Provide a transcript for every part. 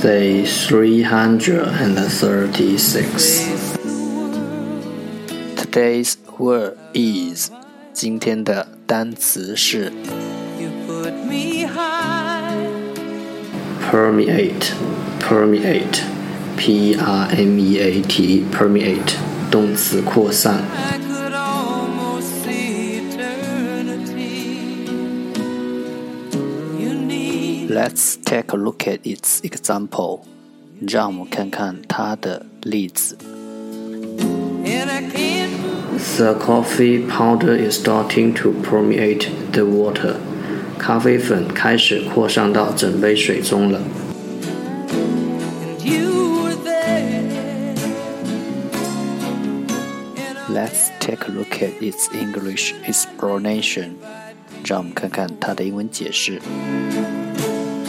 Day three hundred and thirty-six. Today's word is 今天的单词是 permeate, permeate, p r m e a t, permeate 动词扩散。 Let's take a look at its example. 让我们看看它的例子。The coffee powder is starting to permeate the water. 咖啡粉开始扩散到整杯水中了。Let's take a look at its English explanation. 让我们看看它的英文解释。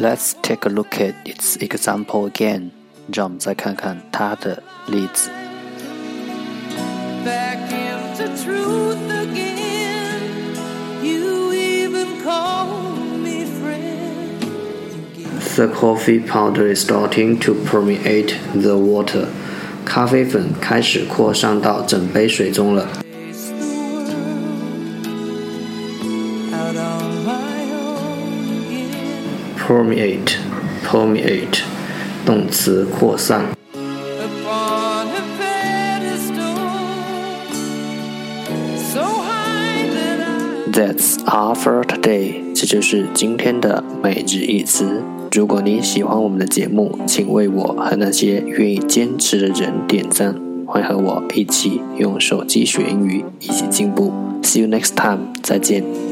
Let's take a look at its example again. 让我们再看看它的例子。The coffee powder is starting to permeate the water. 咖啡粉开始扩散到整杯水中了。 Permeate permeate 动词扩散。That's all for today。这就是今天的每日一词。如果你喜欢我们的节目，请为我和那些愿意坚持的人点赞。欢迎和我一起用手机学英语，一起进步。See you next time。再见。